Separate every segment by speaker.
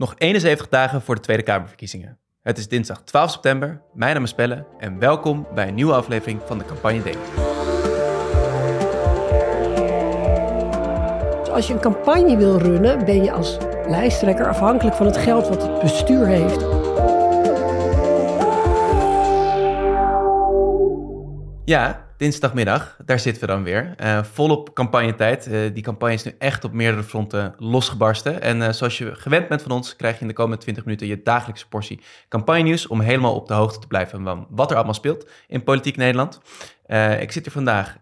Speaker 1: Nog 71 dagen voor de Tweede Kamerverkiezingen. Het is dinsdag 12 september, mijn naam is Pelle en welkom bij een nieuwe aflevering van de Campagne Denk.
Speaker 2: Dus als je een campagne wil runnen, ben je als lijsttrekker afhankelijk van het geld wat het bestuur heeft.
Speaker 1: Ja, dinsdagmiddag, daar zitten we dan weer. Uh, volop campagnetijd. Uh, die campagne is nu echt op meerdere fronten losgebarsten. En uh, zoals je gewend bent van ons, krijg je in de komende 20 minuten je dagelijkse portie campagne nieuws om helemaal op de hoogte te blijven van wat er allemaal speelt in politiek Nederland. ik zit hier vandaag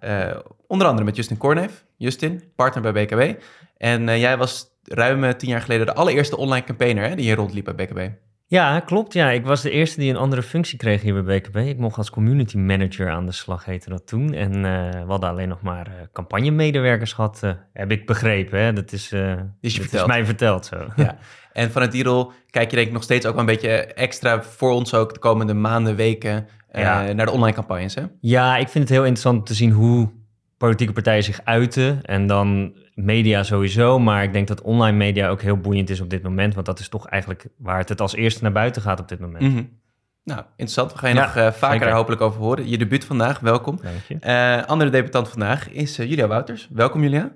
Speaker 1: onder andere met Justin Korneef. Justin, partner bij BKB. En jij was ruim tien jaar geleden de allereerste online campaigner hè, die hier rondliep bij BKB.
Speaker 3: Ja, klopt. Ja, ik was de eerste die een andere functie kreeg hier bij BKB. Ik mocht als community manager aan de slag, heette dat toen. En uh, we hadden alleen nog maar uh, campagnemedewerkers gehad, uh, heb ik begrepen. Hè? Dat is,
Speaker 1: is,
Speaker 3: dat is mij verteld zo.
Speaker 1: Ja. En vanuit die rol kijk je denk ik nog steeds ook wel een beetje extra voor ons ook de komende maanden, weken ja. naar de online campagnes. Hè?
Speaker 3: Ja, ik vind het heel interessant om te zien hoe politieke partijen zich uiten. En dan media sowieso, maar ik denk dat online media ook heel boeiend is op dit moment. Want dat is toch eigenlijk waar het, het als eerste naar buiten gaat op dit moment.
Speaker 1: Mm -hmm. Nou, interessant. We gaan je nog uh, vaker zeker. hopelijk over horen. Je debuut vandaag, welkom. Uh, andere debutant vandaag is uh, Julia Wouters. Welkom Julia.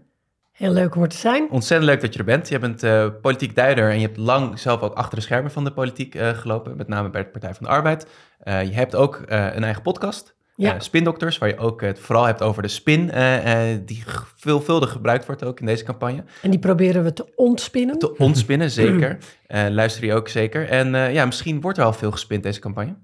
Speaker 2: Heel leuk om er te zijn.
Speaker 1: Ontzettend leuk dat je er bent. Je bent politiek duider en je hebt lang zelf ook achter de schermen van de politiek gelopen. Met name bij de Partij van de Arbeid. je hebt ook een eigen podcast. Ja. Uh, spindokters, waar je ook het vooral hebt over de spin, uh, uh, die veelvuldig gebruikt wordt ook in deze campagne.
Speaker 2: En die proberen we te ontspinnen.
Speaker 1: Te ontspinnen, zeker. luister je ook zeker. En ja, misschien wordt er al veel gespind deze campagne.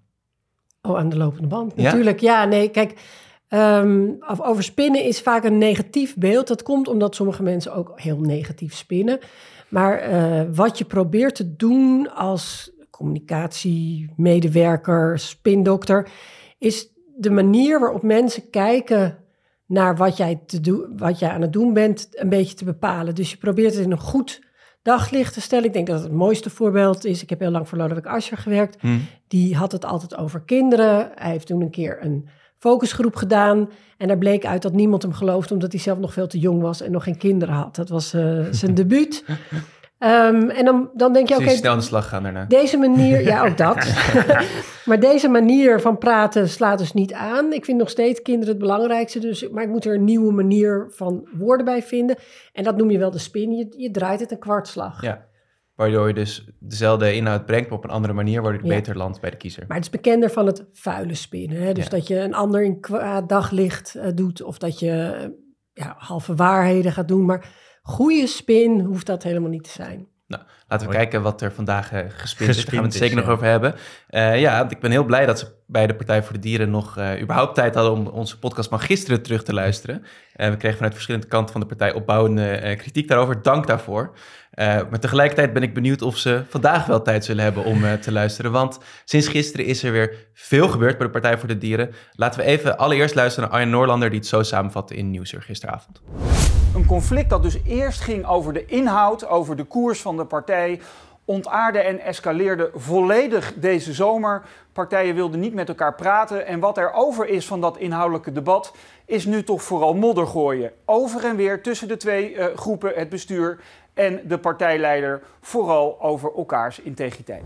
Speaker 2: Oh, aan de lopende band, natuurlijk. Ja, nee, kijk, um, over spinnen is vaak een negatief beeld. Dat komt omdat sommige mensen ook heel negatief spinnen. Maar wat je probeert te doen als communicatiemedewerker, spindokter, is de manier waarop mensen kijken naar wat jij, te doen, wat jij aan het doen bent, een beetje te bepalen. Dus je probeert het in een goed daglicht te stellen. Ik denk dat het het mooiste voorbeeld is. Ik heb heel lang voor Lodewijk Asscher gewerkt.
Speaker 1: Hmm.
Speaker 2: Die had het altijd over kinderen. Hij heeft toen een keer een focusgroep gedaan. En daar bleek uit dat niemand hem geloofde, omdat hij zelf nog veel te jong was en nog geen kinderen had. Dat was uh, zijn debuut. Um, en dan, dan denk je, oké... Okay,
Speaker 1: snel aan de slag gaan daarna.
Speaker 2: Deze manier, ja, ook dat. maar deze manier van praten slaat dus niet aan. Ik vind nog steeds kinderen het belangrijkste, dus, maar ik moet er een nieuwe manier van woorden bij vinden. En dat noem je wel de spin. Je, je draait het een kwartslag.
Speaker 1: Ja, waardoor je dus dezelfde inhoud brengt, maar op een andere manier, waardoor het ja. beter landt bij de kiezer.
Speaker 2: Maar het is bekender van het vuile spinnen. Hè? Dus ja. dat je een ander in daglicht uh, doet, of dat je uh, ja, halve waarheden gaat doen, maar goede spin hoeft dat helemaal niet te zijn.
Speaker 1: Nou, laten we kijken wat er vandaag uh, gespind is. Daar gaan we het zeker nog over hebben. Uh, ja, ik ben heel blij dat ze bij de Partij voor de Dieren nog uh, überhaupt tijd hadden om onze podcast van gisteren terug te luisteren. we kregen vanuit verschillende kanten van de partij opbouwende kritiek daarover. Dank daarvoor. maar tegelijkertijd ben ik benieuwd of ze vandaag wel tijd zullen hebben om te luisteren. Want sinds gisteren is er weer veel gebeurd bij de Partij voor de Dieren. Laten we even allereerst luisteren naar Arjen Noorlander, die het zo samenvatte in Nieuwsuur gisteravond.
Speaker 4: Een conflict dat dus eerst ging over de inhoud, over de koers van de partij, ontaarde en escaleerde volledig deze zomer. Partijen wilden niet met elkaar praten en wat er over is van dat inhoudelijke debat is nu toch vooral modder gooien. Over en weer tussen de twee uh, groepen, het bestuur en de partijleider, vooral over elkaars integriteit.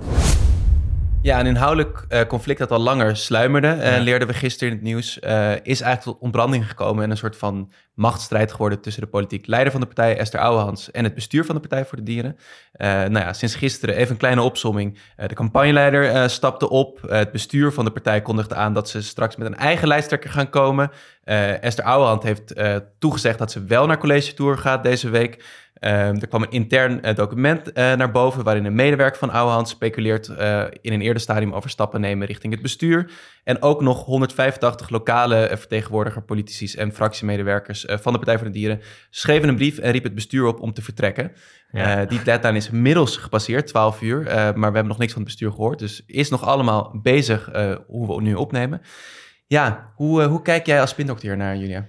Speaker 1: Ja, een inhoudelijk uh, conflict dat al langer sluimerde, uh, leerden we gisteren in het nieuws, uh, is eigenlijk tot ontbranding gekomen en een soort van machtsstrijd geworden tussen de politiek leider van de partij, Esther Ouwehans, en het bestuur van de Partij voor de Dieren. nou ja, sinds gisteren even een kleine opsomming. de campagneleider stapte op, het bestuur van de partij kondigde aan dat ze straks met een eigen lijsttrekker gaan komen. Esther Ouwehand heeft toegezegd dat ze wel naar college tour gaat deze week. Um, er kwam een intern uh, document uh, naar boven waarin een medewerker van Ouwehand speculeert uh, in een eerder stadium over stappen nemen richting het bestuur. En ook nog 185 lokale vertegenwoordiger, politici en fractiemedewerkers van de Partij voor de Dieren schreven een brief en riep het bestuur op om te vertrekken. Ja. die deadline is inmiddels gepasseerd, 12 uur, maar we hebben nog niks van het bestuur gehoord. Dus is nog allemaal bezig hoe we nu opnemen. Ja, hoe, hoe kijk jij als spindokter naar, Julia?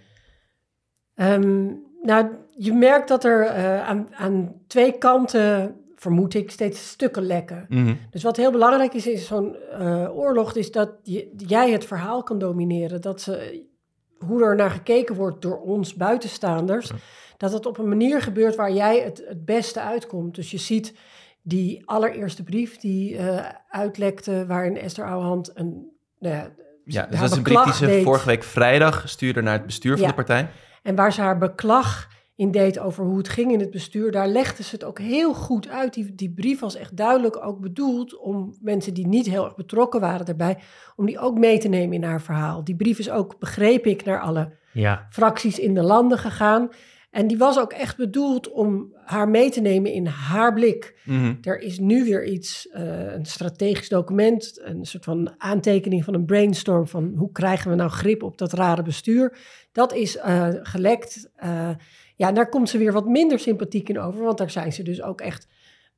Speaker 2: Um, nou, je merkt dat er uh, aan, aan, twee kanten, vermoed ik, steeds stukken lekken.
Speaker 1: Mm -hmm.
Speaker 2: Dus wat heel belangrijk is in zo'n uh, oorlog, is dat je, jij het verhaal kan domineren. Dat ze, hoe er naar gekeken wordt door ons buitenstaanders, dat het op een manier gebeurt waar jij het het beste uitkomt. Dus je ziet die allereerste brief die eh, uitlekte, waarin Esther Ouwehand een. Nou ja,
Speaker 1: Ja, dus dat is een brief die ze
Speaker 2: deed.
Speaker 1: vorige week vrijdag stuurde naar het bestuur van de partij.
Speaker 2: En waar ze haar beklag in deed over hoe het ging in het bestuur, daar legde ze het ook heel goed uit. Die, die brief was echt duidelijk ook bedoeld om mensen die niet heel erg betrokken waren daarbij, om die ook mee te nemen in haar verhaal. Die brief is ook, begreep ik, naar alle
Speaker 3: Ja,
Speaker 2: fracties in de landen gegaan. En die was ook echt bedoeld om haar mee te nemen in haar blik.
Speaker 1: Mhm.
Speaker 2: Er is nu weer iets, eh, een strategisch document, een soort van aantekening van een brainstorm van hoe krijgen we nou grip op dat rare bestuur. Dat is eh, gelekt. Eh, ja, daar komt ze weer wat minder sympathiek in over, want daar zijn ze dus ook echt,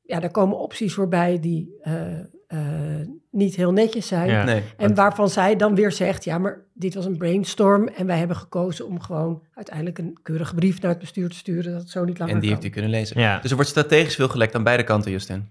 Speaker 2: ja, daar komen opties voorbij die eh, eh, niet heel netjes zijn.
Speaker 3: Ja.
Speaker 1: Nee.
Speaker 2: En waarvan zij dan weer zegt, ja, maar dit was een brainstorm en wij hebben gekozen om gewoon uiteindelijk een keurige brief naar het bestuur te sturen, dat het zo niet langer
Speaker 1: En die
Speaker 2: kan.
Speaker 1: heeft u kunnen lezen.
Speaker 3: ja.
Speaker 1: Dus er wordt strategisch veel gelekt aan beide kanten, Justin.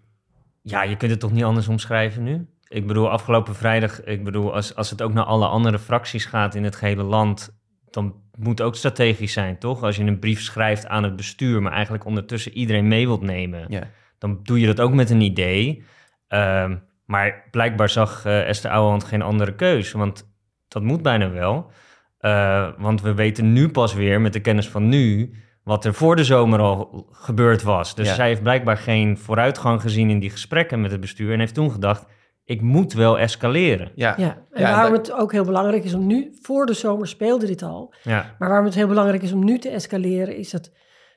Speaker 3: ja, je kunt het toch niet anders omschrijven nu? Ik bedoel, afgelopen vrijdag, ik bedoel, als, als het ook naar alle andere fracties gaat in het gehele land, dan moet het ook strategisch zijn, toch? Als je een brief schrijft aan het bestuur, maar eigenlijk ondertussen iedereen mee wilt nemen,
Speaker 1: Ja.
Speaker 3: Dan doe je dat ook met een idee. Ehm, maar blijkbaar zag eh, Esther Ouwehand geen andere keus, want dat moet bijna wel. Eh, want we weten nu pas weer, met de kennis van nu, wat er voor de zomer al gebeurd was. Dus
Speaker 1: Ja.
Speaker 3: zij heeft blijkbaar geen vooruitgang gezien in die gesprekken met het bestuur en heeft toen gedacht, ik moet wel escaleren.
Speaker 1: Ja.
Speaker 2: Ja, en
Speaker 1: Ja,
Speaker 2: waarom
Speaker 1: dat-
Speaker 2: het ook heel belangrijk is om nu, voor de zomer speelde dit al,
Speaker 3: Ja,
Speaker 2: maar waarom het heel belangrijk is om nu te escaleren, is dat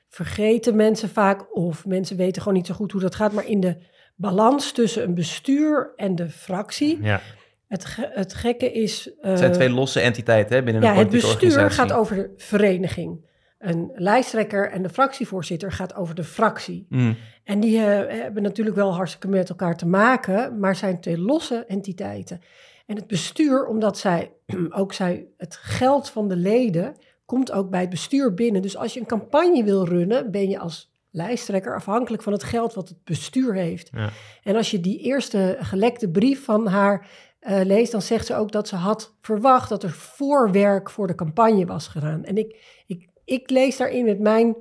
Speaker 2: vergeten mensen vaak, of mensen weten gewoon niet zo goed hoe dat gaat, maar in de balans tussen een bestuur en de fractie,
Speaker 3: ja,
Speaker 2: het, ge- het gekke is... eh,
Speaker 1: Het zijn twee losse entiteiten hè, binnen
Speaker 2: ja,
Speaker 1: een
Speaker 2: het
Speaker 1: politieke
Speaker 2: bestuur
Speaker 1: organisatie.
Speaker 2: gaat over de vereniging. Een lijsttrekker en de fractievoorzitter gaat over de fractie.
Speaker 1: Mm.
Speaker 2: En die eh, hebben natuurlijk wel hartstikke met elkaar te maken, maar zijn twee losse entiteiten. En het bestuur, omdat zij ook zij, het geld van de leden komt ook bij het bestuur binnen. Dus als je een campagne wil runnen, ben je als lijsttrekker afhankelijk van het geld wat het bestuur heeft.
Speaker 3: Ja.
Speaker 2: En als je die eerste gelekte brief van haar eh, leest, dan zegt ze ook dat ze had verwacht dat er voorwerk voor de campagne was gedaan. En ik, ik, ik lees daarin met mijn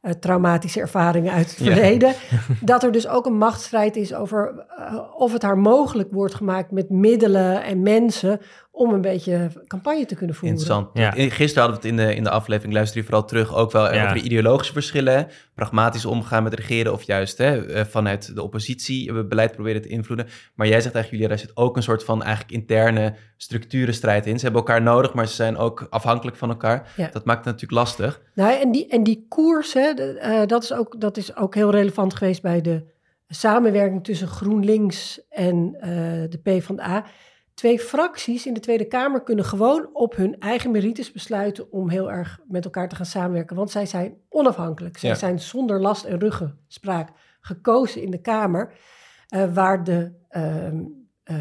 Speaker 2: eh, traumatische ervaringen uit het
Speaker 1: Ja.
Speaker 2: verleden, dat er dus ook een machtsstrijd is over eh, of het haar mogelijk wordt gemaakt met middelen en mensen om een beetje campagne te kunnen voeren.
Speaker 1: Interessant.
Speaker 3: Ja.
Speaker 1: Gisteren hadden we het in de, in de aflevering, luister je vooral terug, ook wel
Speaker 3: Ja.
Speaker 1: over de ideologische verschillen. hè. Pragmatisch omgaan met regeren of juist hè, eh, vanuit de oppositie eh, beleid proberen te invloeden. Maar jij zegt eigenlijk, Julia, daar zit ook een soort van eigenlijk interne structurenstrijd in. Ze hebben elkaar nodig, maar ze zijn ook afhankelijk van elkaar.
Speaker 2: Ja.
Speaker 1: Dat maakt het natuurlijk lastig.
Speaker 2: Nou, en die, en die koers, hè, de- eh, dat, is ook, dat is ook heel relevant geweest bij de samenwerking tussen GroenLinks en eh, de PvdA. Twee fracties in de Tweede Kamer kunnen gewoon op hun eigen merites besluiten om heel erg met elkaar te gaan samenwerken. Want zij zijn onafhankelijk. Zij
Speaker 1: Ja.
Speaker 2: zijn zonder last en ruggenspraak gekozen in de Kamer. eh, waar de ehm, eh,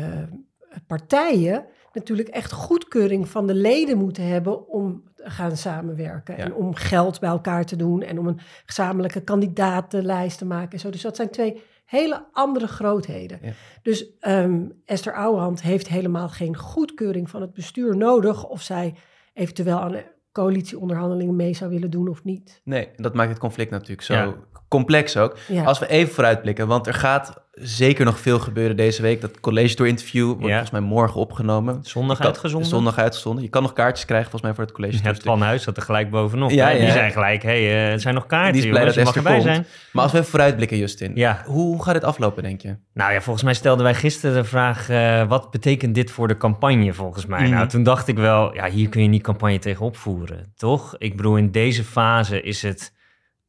Speaker 2: partijen natuurlijk echt goedkeuring van de leden moeten hebben om te gaan samenwerken.
Speaker 1: Ja.
Speaker 2: En om geld bij elkaar te doen en om een gezamenlijke kandidatenlijst te maken en zo. Dus dat zijn twee hele andere grootheden.
Speaker 1: Ja.
Speaker 2: Dus ehm, Esther Ouwehand heeft helemaal geen goedkeuring van het bestuur nodig of zij eventueel aan coalitieonderhandelingen mee zou willen doen of niet.
Speaker 1: Nee, dat maakt het conflict natuurlijk zo
Speaker 3: Ja.
Speaker 1: complex ook.
Speaker 2: Ja.
Speaker 1: Als we even vooruitblikken, want er gaat zeker nog veel gebeuren deze week. Dat college door interview wordt
Speaker 3: Ja.
Speaker 1: volgens mij morgen opgenomen.
Speaker 3: zondag
Speaker 1: kan-
Speaker 3: uitgezonden.
Speaker 1: Zondag uitgezonden. Je kan nog kaartjes krijgen volgens mij voor het college.
Speaker 3: Ja, het planhuis zat er gelijk bovenop.
Speaker 1: Ja?
Speaker 3: Die zijn gelijk, hé, hey, er zijn nog kaarten,
Speaker 1: Die
Speaker 3: jongens,
Speaker 1: dat
Speaker 3: je mag erbij
Speaker 1: komt.
Speaker 3: zijn.
Speaker 1: Maar als we even vooruitblikken, Justin.
Speaker 3: Ja.
Speaker 1: Hoe, hoe gaat dit aflopen, denk je?
Speaker 3: Nou ja, volgens mij stelden wij gisteren de vraag, eh, wat betekent dit voor de campagne volgens mij?
Speaker 1: Mhm.
Speaker 3: Nou, toen dacht ik wel, ja, hier kun je niet campagne tegen opvoeren, toch? Ik bedoel, in deze fase is het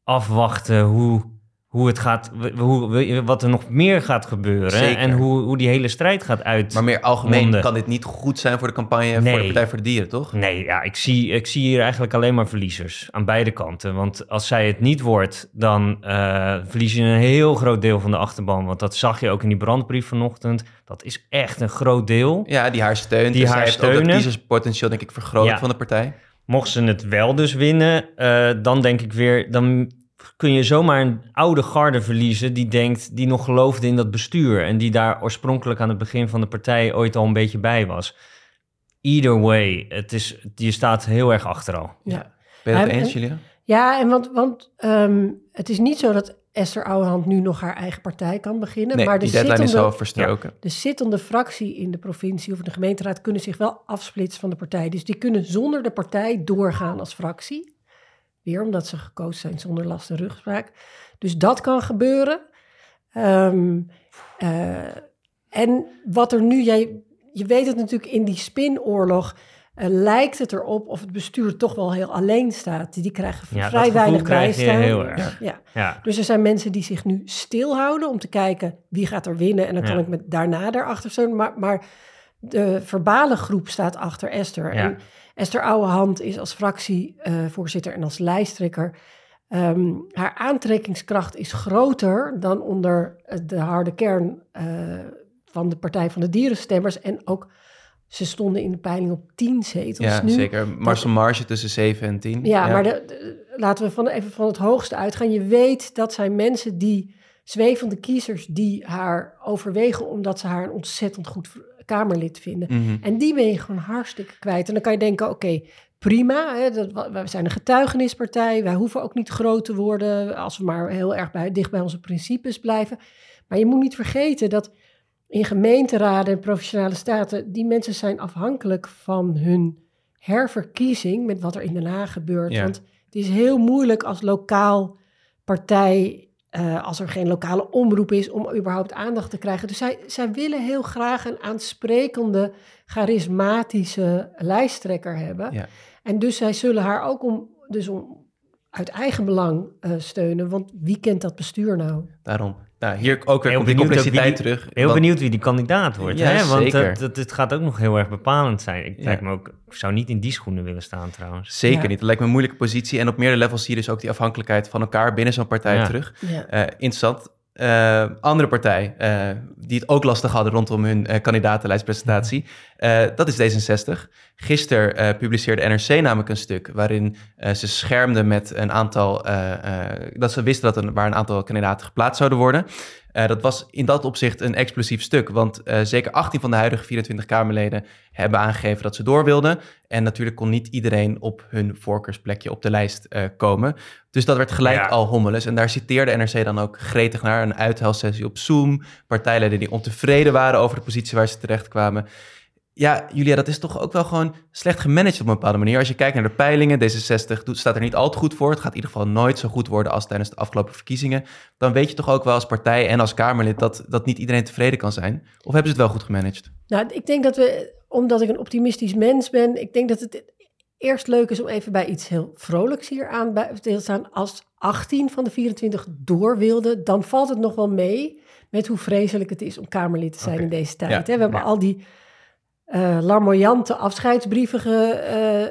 Speaker 3: afwachten hoe, hoe het gaat, hoe, wat er nog meer gaat gebeuren
Speaker 1: Zeker.
Speaker 3: en hoe, hoe die hele strijd gaat uit.
Speaker 1: Maar meer algemeen kan dit niet goed zijn voor de campagne voor
Speaker 3: Nee.
Speaker 1: de Partij voor de Dieren, toch?
Speaker 3: Nee, ja, ik zie, ik zie hier eigenlijk alleen maar verliezers aan beide kanten. Want als zij het niet wordt, dan eh, verlies je een heel groot deel van de achterban. Want dat zag je ook in die brandbrief vanochtend. Dat is echt een groot deel.
Speaker 1: Ja, die haar steunt.
Speaker 3: Die
Speaker 1: dus
Speaker 3: haar
Speaker 1: heeft ook dat
Speaker 3: steunen.
Speaker 1: kiezerspotentieel, denk ik, vergroot
Speaker 3: Ja.
Speaker 1: van de partij.
Speaker 3: Mocht ze het wel dus winnen, eh, dan denk ik weer, dan kun je zomaar een oude garde verliezen die denkt, die nog geloofde in dat bestuur en die daar oorspronkelijk aan het begin van de partij ooit al een beetje bij was. Either way, het is, je staat heel erg achter al.
Speaker 2: Ja.
Speaker 1: Ben je het
Speaker 2: Ja,
Speaker 1: eens,
Speaker 2: en-
Speaker 1: Julia?
Speaker 2: Ja, en want, want ehm, het is niet zo dat Esther Ouwehand nu nog haar eigen partij kan beginnen.
Speaker 1: Nee,
Speaker 2: maar de
Speaker 1: die deadline is
Speaker 2: zittende,
Speaker 1: al verstroken.
Speaker 2: de zittende fractie in de provincie of in de gemeenteraad kunnen zich wel afsplitsen van de partij. Dus die kunnen zonder de partij doorgaan als fractie. Weer omdat ze gekozen zijn zonder last en rugspraak. Dus dat kan gebeuren. Ehm, eh, en wat er nu, jij, je weet het natuurlijk in die spinoorlog, eh, lijkt het erop of het bestuur toch wel heel alleen staat. Die krijgen
Speaker 3: Ja,
Speaker 2: vrij weinig bijstaan.
Speaker 3: heel erg.
Speaker 2: Ja.
Speaker 3: Ja.
Speaker 2: Dus er zijn mensen die zich nu stilhouden om te kijken wie gaat er winnen. En dan kan ik met daarna daarachter steunen. Maar, maar de verbale groep staat achter Esther.
Speaker 3: Ja.
Speaker 2: En Esther Ouwehand is als fractievoorzitter en als lijsttrekker. ehm, haar aantrekkingskracht is groter dan onder eh, de harde kern eh, van de Partij van de Dierenstemmers. En ook, ze stonden in de peiling op tien zetels.
Speaker 1: Ja,
Speaker 2: nu.
Speaker 1: zeker. Marcel Marge tussen 7 en 10.
Speaker 2: Ja, maar de, de- laten we van, even van het hoogste uitgaan. Je weet dat zijn mensen die zwevende kiezers die haar overwegen omdat ze haar een ontzettend goed Kamerlid vinden.
Speaker 1: Mhm.
Speaker 2: En die ben je gewoon hartstikke kwijt. En dan kan je denken, oké, prima. Hè, dat, wij zijn een getuigenispartij. Wij hoeven ook niet groot te worden als we maar heel erg bij, dicht bij onze principes blijven. Maar je moet niet vergeten dat in gemeenteraden en provinciale staten... die mensen zijn afhankelijk van hun herverkiezing... met wat er in Den Haag gebeurt.
Speaker 1: Ja.
Speaker 2: Want het is heel moeilijk als lokaal partij... eh, als er geen lokale omroep is om überhaupt aandacht te krijgen. Dus zij, zij willen heel graag een aansprekende, charismatische lijsttrekker hebben.
Speaker 1: Ja.
Speaker 2: En dus zij zullen haar ook om, dus om, uit eigen belang eh, steunen. Want wie kent dat bestuur nou?
Speaker 1: Daarom. Nou, hier ook weer
Speaker 3: Heel
Speaker 1: komt die
Speaker 3: benieuwd die-
Speaker 1: terug.
Speaker 3: Heel
Speaker 1: Want-
Speaker 3: benieuwd wie die kandidaat wordt.
Speaker 1: Ja,
Speaker 3: hè? Want
Speaker 1: zeker.
Speaker 3: dat, dat, dit gaat ook nog heel erg bepalend zijn. Ik,
Speaker 1: Ja.
Speaker 3: lijkt me ook, ik zou niet in die schoenen willen staan trouwens.
Speaker 1: Zeker
Speaker 2: Ja.
Speaker 1: niet. Dat lijkt me een moeilijke positie. En op meerdere levels zie je dus ook die afhankelijkheid van elkaar binnen zo'n partij
Speaker 3: Ja.
Speaker 1: terug.
Speaker 2: Ja.
Speaker 1: Eh, interessant. Eh, andere partij eh, die het ook lastig hadden rondom hun eh kandidatenlijstpresentatie, eh, dat is D66. Gisteren publiceerde NRC namelijk een stuk waarin ze schermden met een aantal, dat ze wisten dat er, waar een aantal kandidaten geplaatst zouden worden. Eh, dat was in dat opzicht een explosief stuk, want eh, zeker 18 van de huidige 24 Kamerleden hebben aangegeven dat ze door wilden. En natuurlijk kon niet iedereen op hun voorkeursplekje op de lijst eh, komen. Dus dat werd gelijk
Speaker 3: Ja.
Speaker 1: al hommeles. En daar citeerde NRC dan ook gretig naar een uithuilsessie op Zoom. Partijleden die ontevreden waren over de positie waar ze terecht kwamen. Ja, Julia, dat is toch ook wel gewoon slecht gemanaged op een bepaalde manier. Als je kijkt naar de peilingen, D66 doet- staat er niet al te goed voor. Het gaat in ieder geval nooit zo goed worden als tijdens de afgelopen verkiezingen. Dan weet je toch ook wel als partij en als Kamerlid dat, dat niet iedereen tevreden kan zijn. Of hebben ze het wel goed gemanaged?
Speaker 2: Nou, ik denk dat we, omdat ik een optimistisch mens ben, ik denk dat het eerst leuk is om even bij iets heel vrolijks hier aan te staan. Als 18 van de 24 door wilden, dan valt het nog wel mee met hoe vreselijk het is om Kamerlid te zijn in deze tijd.
Speaker 1: Ja,
Speaker 2: hè? We hebben
Speaker 3: ja.
Speaker 2: al die eh larmoyante afscheidsbrieven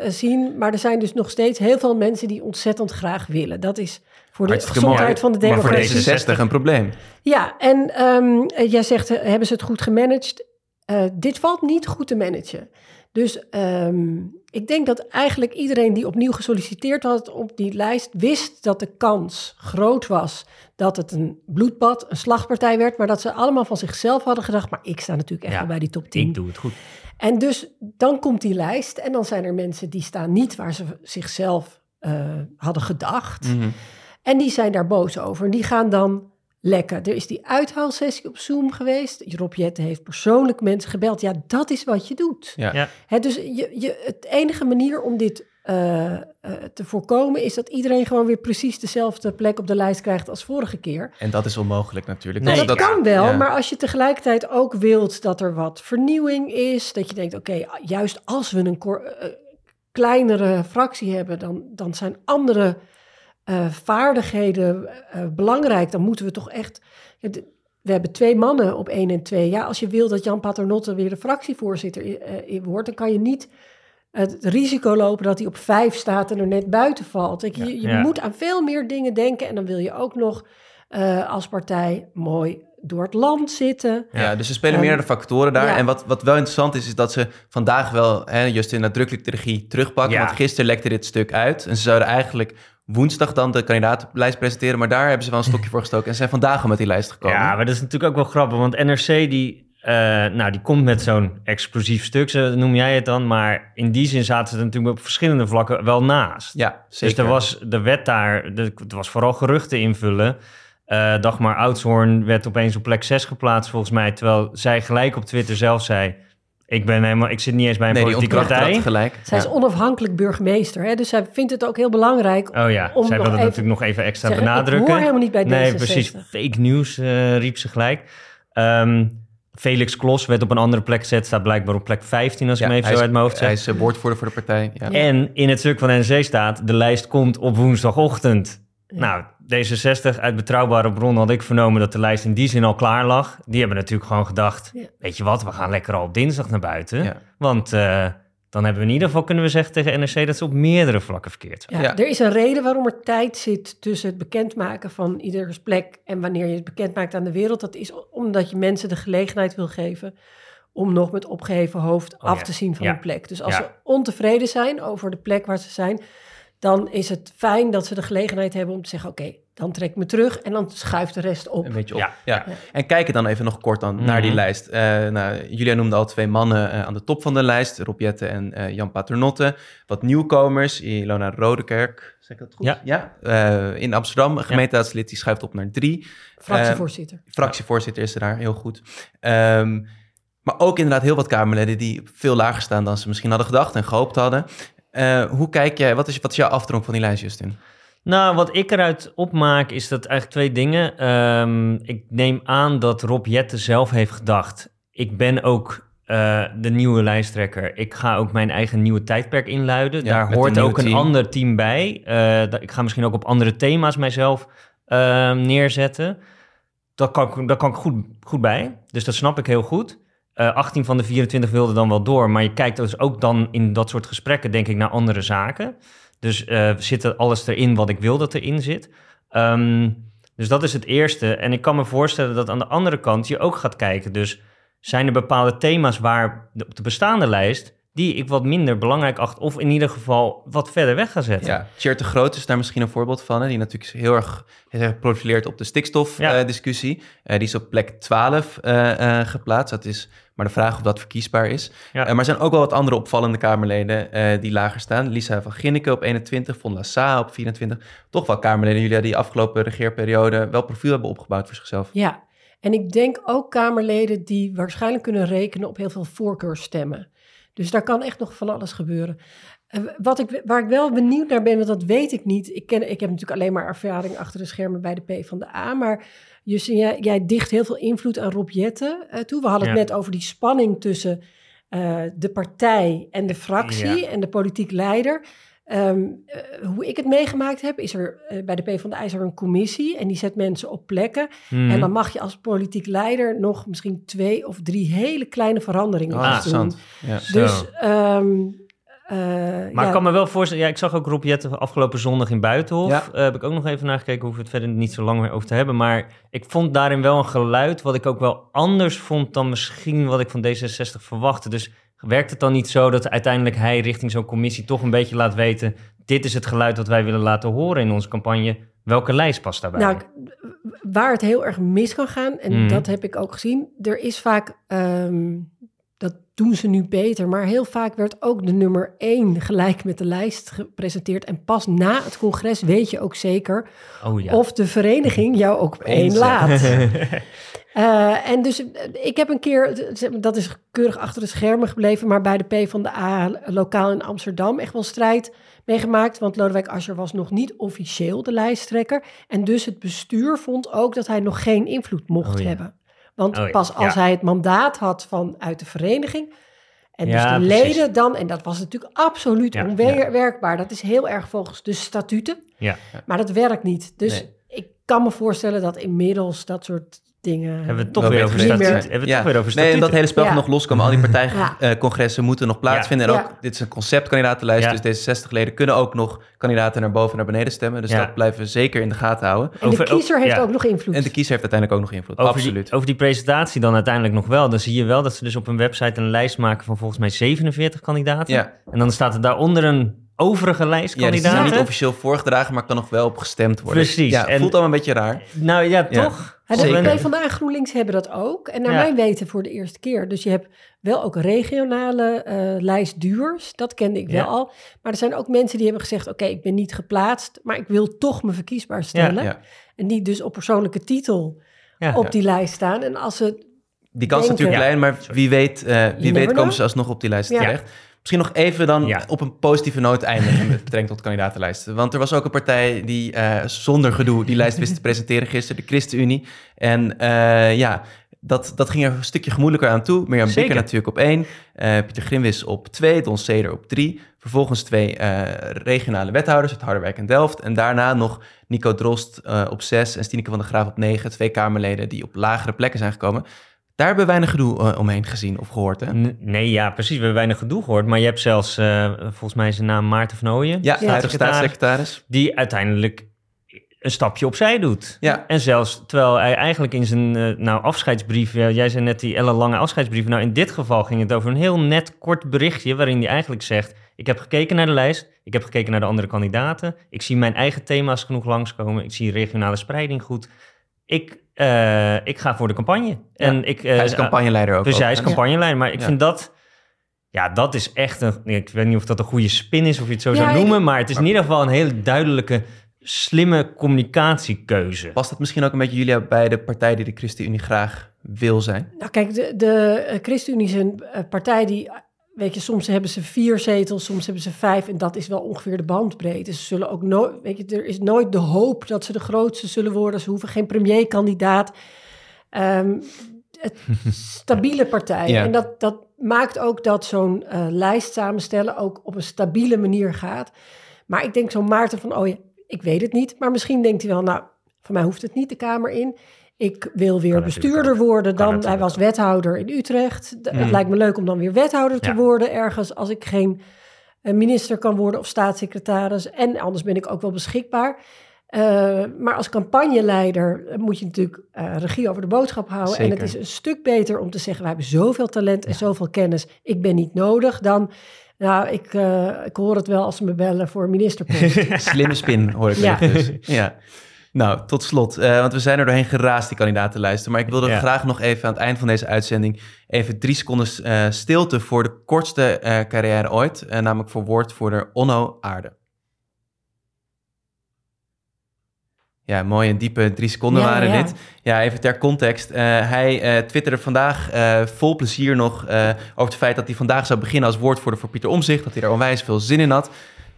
Speaker 2: gezien, maar er zijn dus nog steeds heel veel mensen die ontzettend graag willen. Dat is voor de
Speaker 1: Hartstikke
Speaker 2: gezondheid
Speaker 1: mooi.
Speaker 2: van de
Speaker 3: Maar voor
Speaker 2: democratie.
Speaker 3: deze
Speaker 1: D66 een probleem.
Speaker 2: Ja, en ehm, eh, jij zegt, eh, hebben ze het goed gemanaged? Eh, dit valt niet goed te managen. Dus ehm, ik denk dat eigenlijk iedereen die opnieuw gesolliciteerd had op die lijst, wist dat de kans groot was dat het een bloedbad, een slagpartij werd, maar dat ze allemaal van zichzelf hadden gedacht, maar ik sta natuurlijk echt
Speaker 3: Ja,
Speaker 2: wel bij die top 10.
Speaker 3: Ik doe het goed.
Speaker 2: En dus dan komt die lijst en dan zijn er mensen die staan niet waar ze zichzelf eh, hadden gedacht.
Speaker 1: Mhm.
Speaker 2: En die zijn daar boos over. Die gaan dan lekken. Er is die uithaalsessie op Zoom geweest. Rob Jette heeft persoonlijk mensen gebeld. Ja, dat is wat je doet.
Speaker 1: Ja.
Speaker 2: Dus je, je, het enige manier om dit eh, eh, te voorkomen... is dat iedereen gewoon weer precies dezelfde plek op de lijst krijgt als vorige keer.
Speaker 1: En dat is onmogelijk natuurlijk.
Speaker 3: Nee,
Speaker 2: dat, kan wel,
Speaker 1: ja.
Speaker 2: maar als je tegelijkertijd ook wilt dat er wat vernieuwing is... dat je denkt, oké, juist als we een eh, kleinere fractie hebben... dan, dan zijn andere eh, vaardigheden eh, belangrijk. Dan moeten we toch echt... We hebben twee mannen op één en twee. Ja, als je wil dat Jan Paternotte weer de fractievoorzitter eh, wordt... dan kan je niet het risico lopen dat hij op vijf staat en er net buiten valt. Kijk, je je
Speaker 3: Ja.
Speaker 2: moet aan veel meer dingen denken... en dan wil je ook nog eh, als partij mooi door het land zitten.
Speaker 1: Ja, dus er spelen meerdere factoren daar.
Speaker 2: ja.
Speaker 1: En wat, wat wel interessant is, is dat ze vandaag wel hè, Justin nadrukkelijk de regie terugpakken.
Speaker 3: Ja.
Speaker 1: Want gisteren lekte dit stuk uit. En ze zouden eigenlijk woensdag dan de kandidatenlijst presenteren. Maar daar hebben ze wel een stokje voor gestoken. En zijn vandaag al met die lijst gekomen.
Speaker 3: Ja, maar dat is natuurlijk ook wel grappig, want NRC die, eh, nou, die komt met zo'n explosief stuk, zo noem jij het dan. Maar in die zin zaten ze natuurlijk op verschillende vlakken wel naast.
Speaker 1: Ja, zeker.
Speaker 3: Dus er was de wet daar, het was vooral geruchten invullen. Eh, Dagmar Oudshoorn werd opeens op plek 6 geplaatst volgens mij. Terwijl zij gelijk op Twitter zelf zei... Ik, ben helemaal, ik zit niet eens bij een
Speaker 1: Nee,
Speaker 3: politieke partij.
Speaker 1: gelijk.
Speaker 2: Zij is onafhankelijk burgemeester. Hè? Dus zij vindt het ook heel belangrijk
Speaker 3: Oh ja,
Speaker 2: om
Speaker 3: zij
Speaker 2: nog
Speaker 3: wilde het
Speaker 2: even
Speaker 3: natuurlijk nog even extra
Speaker 2: zeggen,
Speaker 3: benadrukken.
Speaker 2: Ik hoor helemaal niet bij
Speaker 3: Nee,
Speaker 2: D66.
Speaker 3: precies. Fake news eh, riep ze gelijk. Ehm, Felix Klos werd op een andere plek gezet. Staat blijkbaar op plek 15 als ik me even zo
Speaker 1: is-
Speaker 3: uit mijn hoofd zeg.
Speaker 1: Hij is eh, woordvoerder voor de partij. Ja.
Speaker 3: En in het stuk van NRC staat... de lijst komt op woensdagochtend. Nou, D66 uit betrouwbare bron had ik vernomen... dat de lijst in die zin al klaar lag. Die hebben natuurlijk gewoon gedacht...
Speaker 2: Ja.
Speaker 3: weet je wat, we gaan lekker al op dinsdag naar buiten.
Speaker 1: Ja.
Speaker 3: Want eh, dan hebben we in ieder geval, kunnen we zeggen tegen NRC... dat ze op meerdere vlakken verkeerd zijn.
Speaker 2: Ja,
Speaker 1: Ja.
Speaker 2: Er is een reden waarom er tijd zit tussen het bekendmaken van ieders plek en wanneer je het bekendmaakt aan de wereld. Dat is omdat je mensen de gelegenheid wil geven om nog met opgeheven hoofd
Speaker 3: Oh
Speaker 2: af
Speaker 3: ja.
Speaker 2: te zien van
Speaker 3: Ja.
Speaker 2: hun plek. Dus als
Speaker 3: Ja.
Speaker 2: ze ontevreden zijn over de plek waar ze zijn, dan is het fijn dat ze de gelegenheid hebben om te zeggen: Oké, dan trek ik me terug en dan schuift de rest op.
Speaker 1: Een beetje op.
Speaker 3: Ja.
Speaker 1: Ja. En kijken dan even nog kort dan naar die
Speaker 3: Mhm.
Speaker 1: lijst. Eh nou, Julia noemde al twee mannen eh, aan de top van de lijst. Rob Jetten en eh, Jan Paternotte. Wat nieuwkomers. Ilona Rodekerk, zeg ik dat goed?
Speaker 3: Ja.
Speaker 1: Eh, in Amsterdam, een gemeenteraadslid, die schuift op naar drie.
Speaker 2: Fractievoorzitter.
Speaker 1: Fractievoorzitter is ze daar, heel goed. Ehm, maar ook inderdaad heel wat Kamerleden die veel lager staan dan ze misschien hadden gedacht en gehoopt hadden. Eh, hoe kijk jij, wat is, wat is jouw afdronk van die lijst, Justin?
Speaker 3: Nou, wat ik eruit opmaak is dat eigenlijk twee dingen. Ehm, ik neem aan dat Rob Jetten zelf heeft gedacht... ik ben ook eh, de nieuwe lijsttrekker. Ik ga ook mijn eigen nieuwe tijdperk inluiden.
Speaker 1: Ja,
Speaker 3: Daar
Speaker 1: een
Speaker 3: hoort ook een
Speaker 1: team.
Speaker 3: ander team bij. Eh, dat- ik ga misschien ook op andere thema's mijzelf ehm, neerzetten. Dat kan, ik- daar kan ik goed, goed bij. Dus dat snap ik heel goed. Eh 18 van de 24 wilden dan wel door. Maar je kijkt dus ook dan in dat soort gesprekken, denk ik, naar andere zaken. Dus eh, zit er alles erin wat ik wil dat erin zit? Ehm, dus dat is het eerste. En ik kan me voorstellen dat aan de andere kant je ook gaat kijken. Dus zijn er bepaalde thema's waar op de bestaande lijst die ik wat minder belangrijk acht, of in ieder geval wat verder weg ga zetten?
Speaker 1: Ja, de Groot is daar misschien een voorbeeld van. Hè, die natuurlijk heel erg, profileert op de
Speaker 3: Ja.
Speaker 1: stikstofdiscussie. Eh die is op plek 12 eh, eh, geplaatst. Dat is maar de vraag of dat verkiesbaar is.
Speaker 3: Ja.
Speaker 1: Eh, maar er zijn ook wel wat andere opvallende Kamerleden eh, die lager staan. Lisa van Ginneke op 21, Von Lassa op 24. Toch wel Kamerleden, Julia, die afgelopen regeerperiode wel profiel hebben opgebouwd voor zichzelf.
Speaker 2: Ja, en ik denk ook Kamerleden die waarschijnlijk kunnen rekenen op heel veel voorkeurstemmen. Dus daar kan echt nog van alles gebeuren. Eh, Wat ik, waar ik wel benieuwd naar ben, want dat weet ik niet. Ik, ken, ik heb natuurlijk alleen maar ervaring achter de schermen bij de P van de A. Maar Justin, jij, jij dicht heel veel invloed aan Rob Jetten eh, toe. We hadden het net over die spanning tussen eh, de partij en de fractie
Speaker 3: Ja.
Speaker 2: en de politiek leider. Ehm, eh, hoe ik het meegemaakt heb, is er eh, bij de P van de A is er een commissie en die zet mensen op plekken.
Speaker 3: Hmm.
Speaker 2: En dan mag je als politiek leider nog misschien twee of drie hele kleine veranderingen
Speaker 1: Oh,
Speaker 2: doen.
Speaker 1: Ja.
Speaker 2: Dus, ehm, eh,
Speaker 3: Maar
Speaker 2: ja,
Speaker 3: ik kan me wel voorstellen, ja, ik zag ook Rob Jetten afgelopen zondag in Buitenhof.
Speaker 1: Ja.
Speaker 3: Eh, heb ik ook nog even nagekeken, hoeven we het verder niet zo lang meer over te hebben. Maar ik vond daarin wel een geluid wat ik ook wel anders vond dan misschien wat ik van D66 verwachtte. Dus werkt het dan niet zo dat uiteindelijk hij richting zo'n commissie toch een beetje laat weten... dit is het geluid dat wij willen laten horen in onze campagne. Welke lijst past daarbij?
Speaker 2: nou, waar het heel erg mis kan gaan, en
Speaker 3: Mhm.
Speaker 2: dat heb ik ook gezien, er is vaak, ehm, dat doen ze nu beter, maar heel vaak werd ook de nummer één gelijk met de lijst gepresenteerd. En pas na het congres weet je ook zeker
Speaker 3: oh ja.
Speaker 2: of de vereniging jou ook op één laat. Eh, en dus eh, ik heb een keer, dat is keurig achter de schermen gebleven, maar bij de P van de A lokaal in Amsterdam echt wel strijd meegemaakt. Want Lodewijk Asscher was nog niet officieel de lijsttrekker. En dus het bestuur vond ook dat hij nog geen invloed mocht
Speaker 3: Oh ja.
Speaker 2: hebben. Want
Speaker 3: Oh ja,
Speaker 2: pas als
Speaker 3: ja.
Speaker 2: hij het mandaat had vanuit de vereniging. En
Speaker 3: Ja,
Speaker 2: dus de
Speaker 3: precies.
Speaker 2: leden dan, en dat was natuurlijk absoluut onwerkbaar. Dat is heel erg volgens de statuten.
Speaker 3: Ja.
Speaker 2: Maar dat werkt niet. Dus
Speaker 1: Nee.
Speaker 2: ik kan me voorstellen dat inmiddels dat soort dingen...
Speaker 3: Hebben we het toch weer over statuut? Hebben we het
Speaker 1: Ja.
Speaker 3: toch weer over
Speaker 1: Nee, dat hele spel
Speaker 2: Ja.
Speaker 1: kan nog loskomen. Al die
Speaker 2: Ja.
Speaker 1: partijcongressen moeten nog plaatsvinden. En
Speaker 2: Ja.
Speaker 1: ook, dit is een conceptkandidatenlijst,
Speaker 3: Ja.
Speaker 1: dus D66-leden kunnen ook nog kandidaten naar boven en naar beneden stemmen. Dus
Speaker 3: Ja.
Speaker 1: dat blijven we zeker in de gaten houden.
Speaker 2: En
Speaker 3: Over-
Speaker 2: de kiezer heeft
Speaker 3: ja.
Speaker 2: ook nog invloed.
Speaker 1: En de kiezer heeft uiteindelijk ook nog invloed.
Speaker 3: Over
Speaker 1: Absoluut.
Speaker 3: Die, over die presentatie dan uiteindelijk nog wel. Dan zie je wel dat ze dus op een website een lijst maken van volgens mij 47 kandidaten.
Speaker 1: Ja.
Speaker 3: En dan staat er daaronder een overige lijst
Speaker 1: Ja, dus die
Speaker 3: kandidaten.
Speaker 1: zijn niet officieel voorgedragen, maar kan nog wel op gestemd worden.
Speaker 3: Precies.
Speaker 1: Ja,
Speaker 3: En-
Speaker 1: voelt allemaal een beetje raar.
Speaker 3: Nou ja,
Speaker 1: Ja.
Speaker 3: toch?
Speaker 2: Ja, de
Speaker 3: Zeker.
Speaker 2: PvdA en GroenLinks hebben dat ook. En naar
Speaker 3: Ja.
Speaker 2: mijn weten voor de eerste keer. Dus je hebt wel ook regionale eh lijstduurs. Dat kende ik
Speaker 3: Ja.
Speaker 2: wel al. Maar er zijn ook mensen die hebben gezegd... oké, ik ben niet geplaatst... maar ik wil toch me verkiesbaar stellen.
Speaker 1: Ja.
Speaker 2: En die dus op persoonlijke titel
Speaker 3: Ja.
Speaker 2: op die lijst staan. En als ze...
Speaker 1: Die kans is natuurlijk klein, maar wie weet, eh, wie weet komen
Speaker 2: know.
Speaker 1: ze alsnog op die lijst
Speaker 2: Ja.
Speaker 1: terecht. Misschien nog even dan
Speaker 3: Ja.
Speaker 1: op een positieve noot eindigen met betrekking tot kandidatenlijsten. Want er was ook een partij die eh, zonder gedoe die lijst wist te presenteren gisteren, de ChristenUnie. En eh, ja, dat, dat ging er een stukje gemoedelijker aan toe. Mirjam
Speaker 3: Zeker.
Speaker 1: Bikker natuurlijk op één, eh, Pieter Grimwis op twee, Don Seder op drie. Vervolgens twee regionale wethouders uit Harderwijk en Delft. En daarna nog Nico Drost op zes en Stineke van der Graaf op negen. Twee Kamerleden die op lagere plekken zijn gekomen. Daar hebben we weinig gedoe eh, omheen gezien of gehoord, hè?
Speaker 3: N- Nee, ja, precies. We hebben weinig gedoe gehoord. Maar je hebt zelfs, eh, volgens mij is zijn naam Maarten van Ooyen.
Speaker 1: Ja, huidige
Speaker 3: Staatssecretaris. Die uiteindelijk een stapje opzij doet.
Speaker 1: Ja.
Speaker 3: En zelfs terwijl hij eigenlijk in zijn eh, nou, afscheidsbrief... jij zei net die ellenlange afscheidsbrief. Nou, in dit geval ging het over een heel net kort berichtje... waarin hij eigenlijk zegt... ik heb gekeken naar de lijst, ik heb gekeken naar de andere kandidaten... ik zie mijn eigen thema's genoeg langskomen... ik zie regionale spreiding goed... Ik, eh, ik ga voor de campagne. En ik, eh,
Speaker 1: Hij is campagneleider ook.
Speaker 3: dus hij is campagneleider. Maar ik
Speaker 1: Ja.
Speaker 3: vind dat... Ja, dat is echt een... Ik weet niet of dat een goede spin is of je het zo
Speaker 2: Ja,
Speaker 3: zou
Speaker 2: ik-
Speaker 3: noemen. Maar het is in ieder geval een hele duidelijke, slimme communicatiekeuze.
Speaker 1: Past dat misschien ook een beetje, Julia, bij de partij die de ChristenUnie graag wil zijn?
Speaker 2: Nou kijk, de, de eh, ChristenUnie is een partij die... Weet je, soms hebben ze vier zetels, soms hebben ze vijf. En dat is wel ongeveer de bandbreedte. Ze zullen ook nooit... Weet je, er is nooit de hoop dat ze de grootste zullen worden. Ze hoeven geen premierkandidaat. Ehm het stabiele partij.
Speaker 1: Ja.
Speaker 2: En dat, dat maakt ook dat zo'n eh, lijst samenstellen ook op een stabiele manier gaat. Maar ik denk zo'n Maarten van, oh ja, ik weet het niet. Maar misschien denkt hij wel, nou, voor mij hoeft het niet de Kamer in. Ik wil weer bestuurder worden. Dan, hij was wethouder in Utrecht. Het
Speaker 1: Mm.
Speaker 2: lijkt me leuk om dan weer wethouder te
Speaker 3: Ja.
Speaker 2: worden ergens als ik geen eh, minister kan worden of staatssecretaris. En anders ben ik ook wel beschikbaar. Eh, maar als campagneleider eh, moet je natuurlijk eh, regie over de boodschap houden. En het is een stuk beter om te zeggen: we hebben zoveel talent en zoveel kennis. Ik ben niet nodig. Dan, nou, ik, eh, ik hoor het wel als ze me bellen voor ministerpost.
Speaker 1: Slimme spin, hoor ik
Speaker 2: Ja.
Speaker 1: dus. Ja. Nou, tot slot, eh, want we zijn er doorheen geraast, die kandidatenlijsten. Maar ik wilde
Speaker 3: Ja.
Speaker 1: graag nog even aan het eind van deze uitzending... even drie seconden eh, stilte voor de kortste eh, carrière ooit. namelijk voor woordvoerder Onno Aarde. Ja, mooie en diepe drie seconden
Speaker 2: Ja,
Speaker 1: waren
Speaker 2: ja.
Speaker 1: dit. Ja, even ter context. Eh, hij eh twitterde vandaag eh, vol plezier nog eh, over het feit dat hij vandaag zou beginnen als woordvoerder voor Pieter Omzicht. Dat hij er onwijs veel zin in had.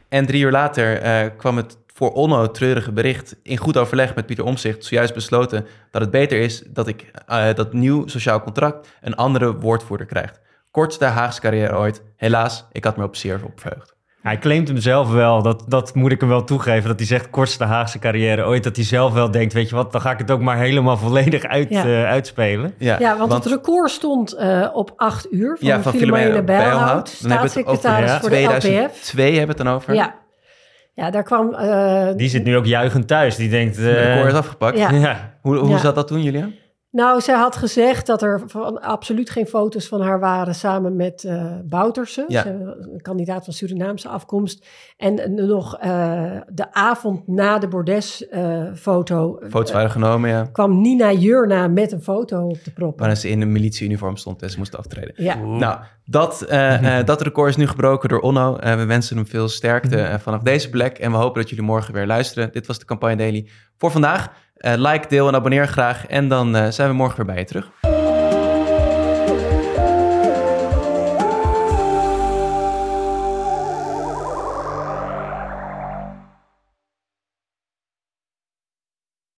Speaker 1: En drie uur later eh, kwam het voor Onno treurige bericht in goed overleg met Pieter Omzicht zojuist besloten dat het beter is dat ik eh, dat nieuw sociaal contract een andere woordvoerder krijgt. Kortste Haagse carrière ooit. Helaas, ik had me op zeer op verheugd.
Speaker 3: Hij claimt hem zelf wel, dat, dat moet ik hem wel toegeven, dat hij zegt kortste Haagse carrière ooit, dat hij zelf wel denkt, weet je wat, dan ga ik het ook maar helemaal volledig uit,
Speaker 2: Ja.
Speaker 3: eh, uitspelen.
Speaker 2: Ja, want, het record stond eh, op acht uur van
Speaker 1: ja, van
Speaker 2: Filomena Bijlhout, staatssecretaris
Speaker 3: ja,
Speaker 2: voor de LPF.
Speaker 1: 2002 hebben we het dan over.
Speaker 2: Ja. Ja, daar kwam... eh,
Speaker 3: Die zit nu ook juichend thuis, die denkt...
Speaker 1: Het
Speaker 3: eh,
Speaker 1: record is afgepakt.
Speaker 2: Ja.
Speaker 3: ja.
Speaker 1: Hoe, hoe
Speaker 2: Ja.
Speaker 1: zat dat toen, Julia?
Speaker 2: Nou, zij had gezegd dat er van, absoluut geen foto's van haar waren samen met eh Bouterse,
Speaker 1: Ja.
Speaker 2: Een kandidaat van Surinaamse afkomst. En eh, nog eh, de avond na de Bordes-foto
Speaker 1: Foto's waren genomen, ja.
Speaker 2: kwam Nina Jurna met een foto op de prop.
Speaker 1: Waarin ze in een militieuniform stond en ze moest aftreden.
Speaker 2: Ja.
Speaker 1: Nou, dat, dat record is nu gebroken door Onno. Eh, we wensen hem veel sterkte eh, vanaf deze plek. En we hopen dat jullie morgen weer luisteren. Dit was de Campagne Daily voor vandaag. Eh, like, deel en abonneer graag. En dan eh, zijn we morgen weer bij je terug.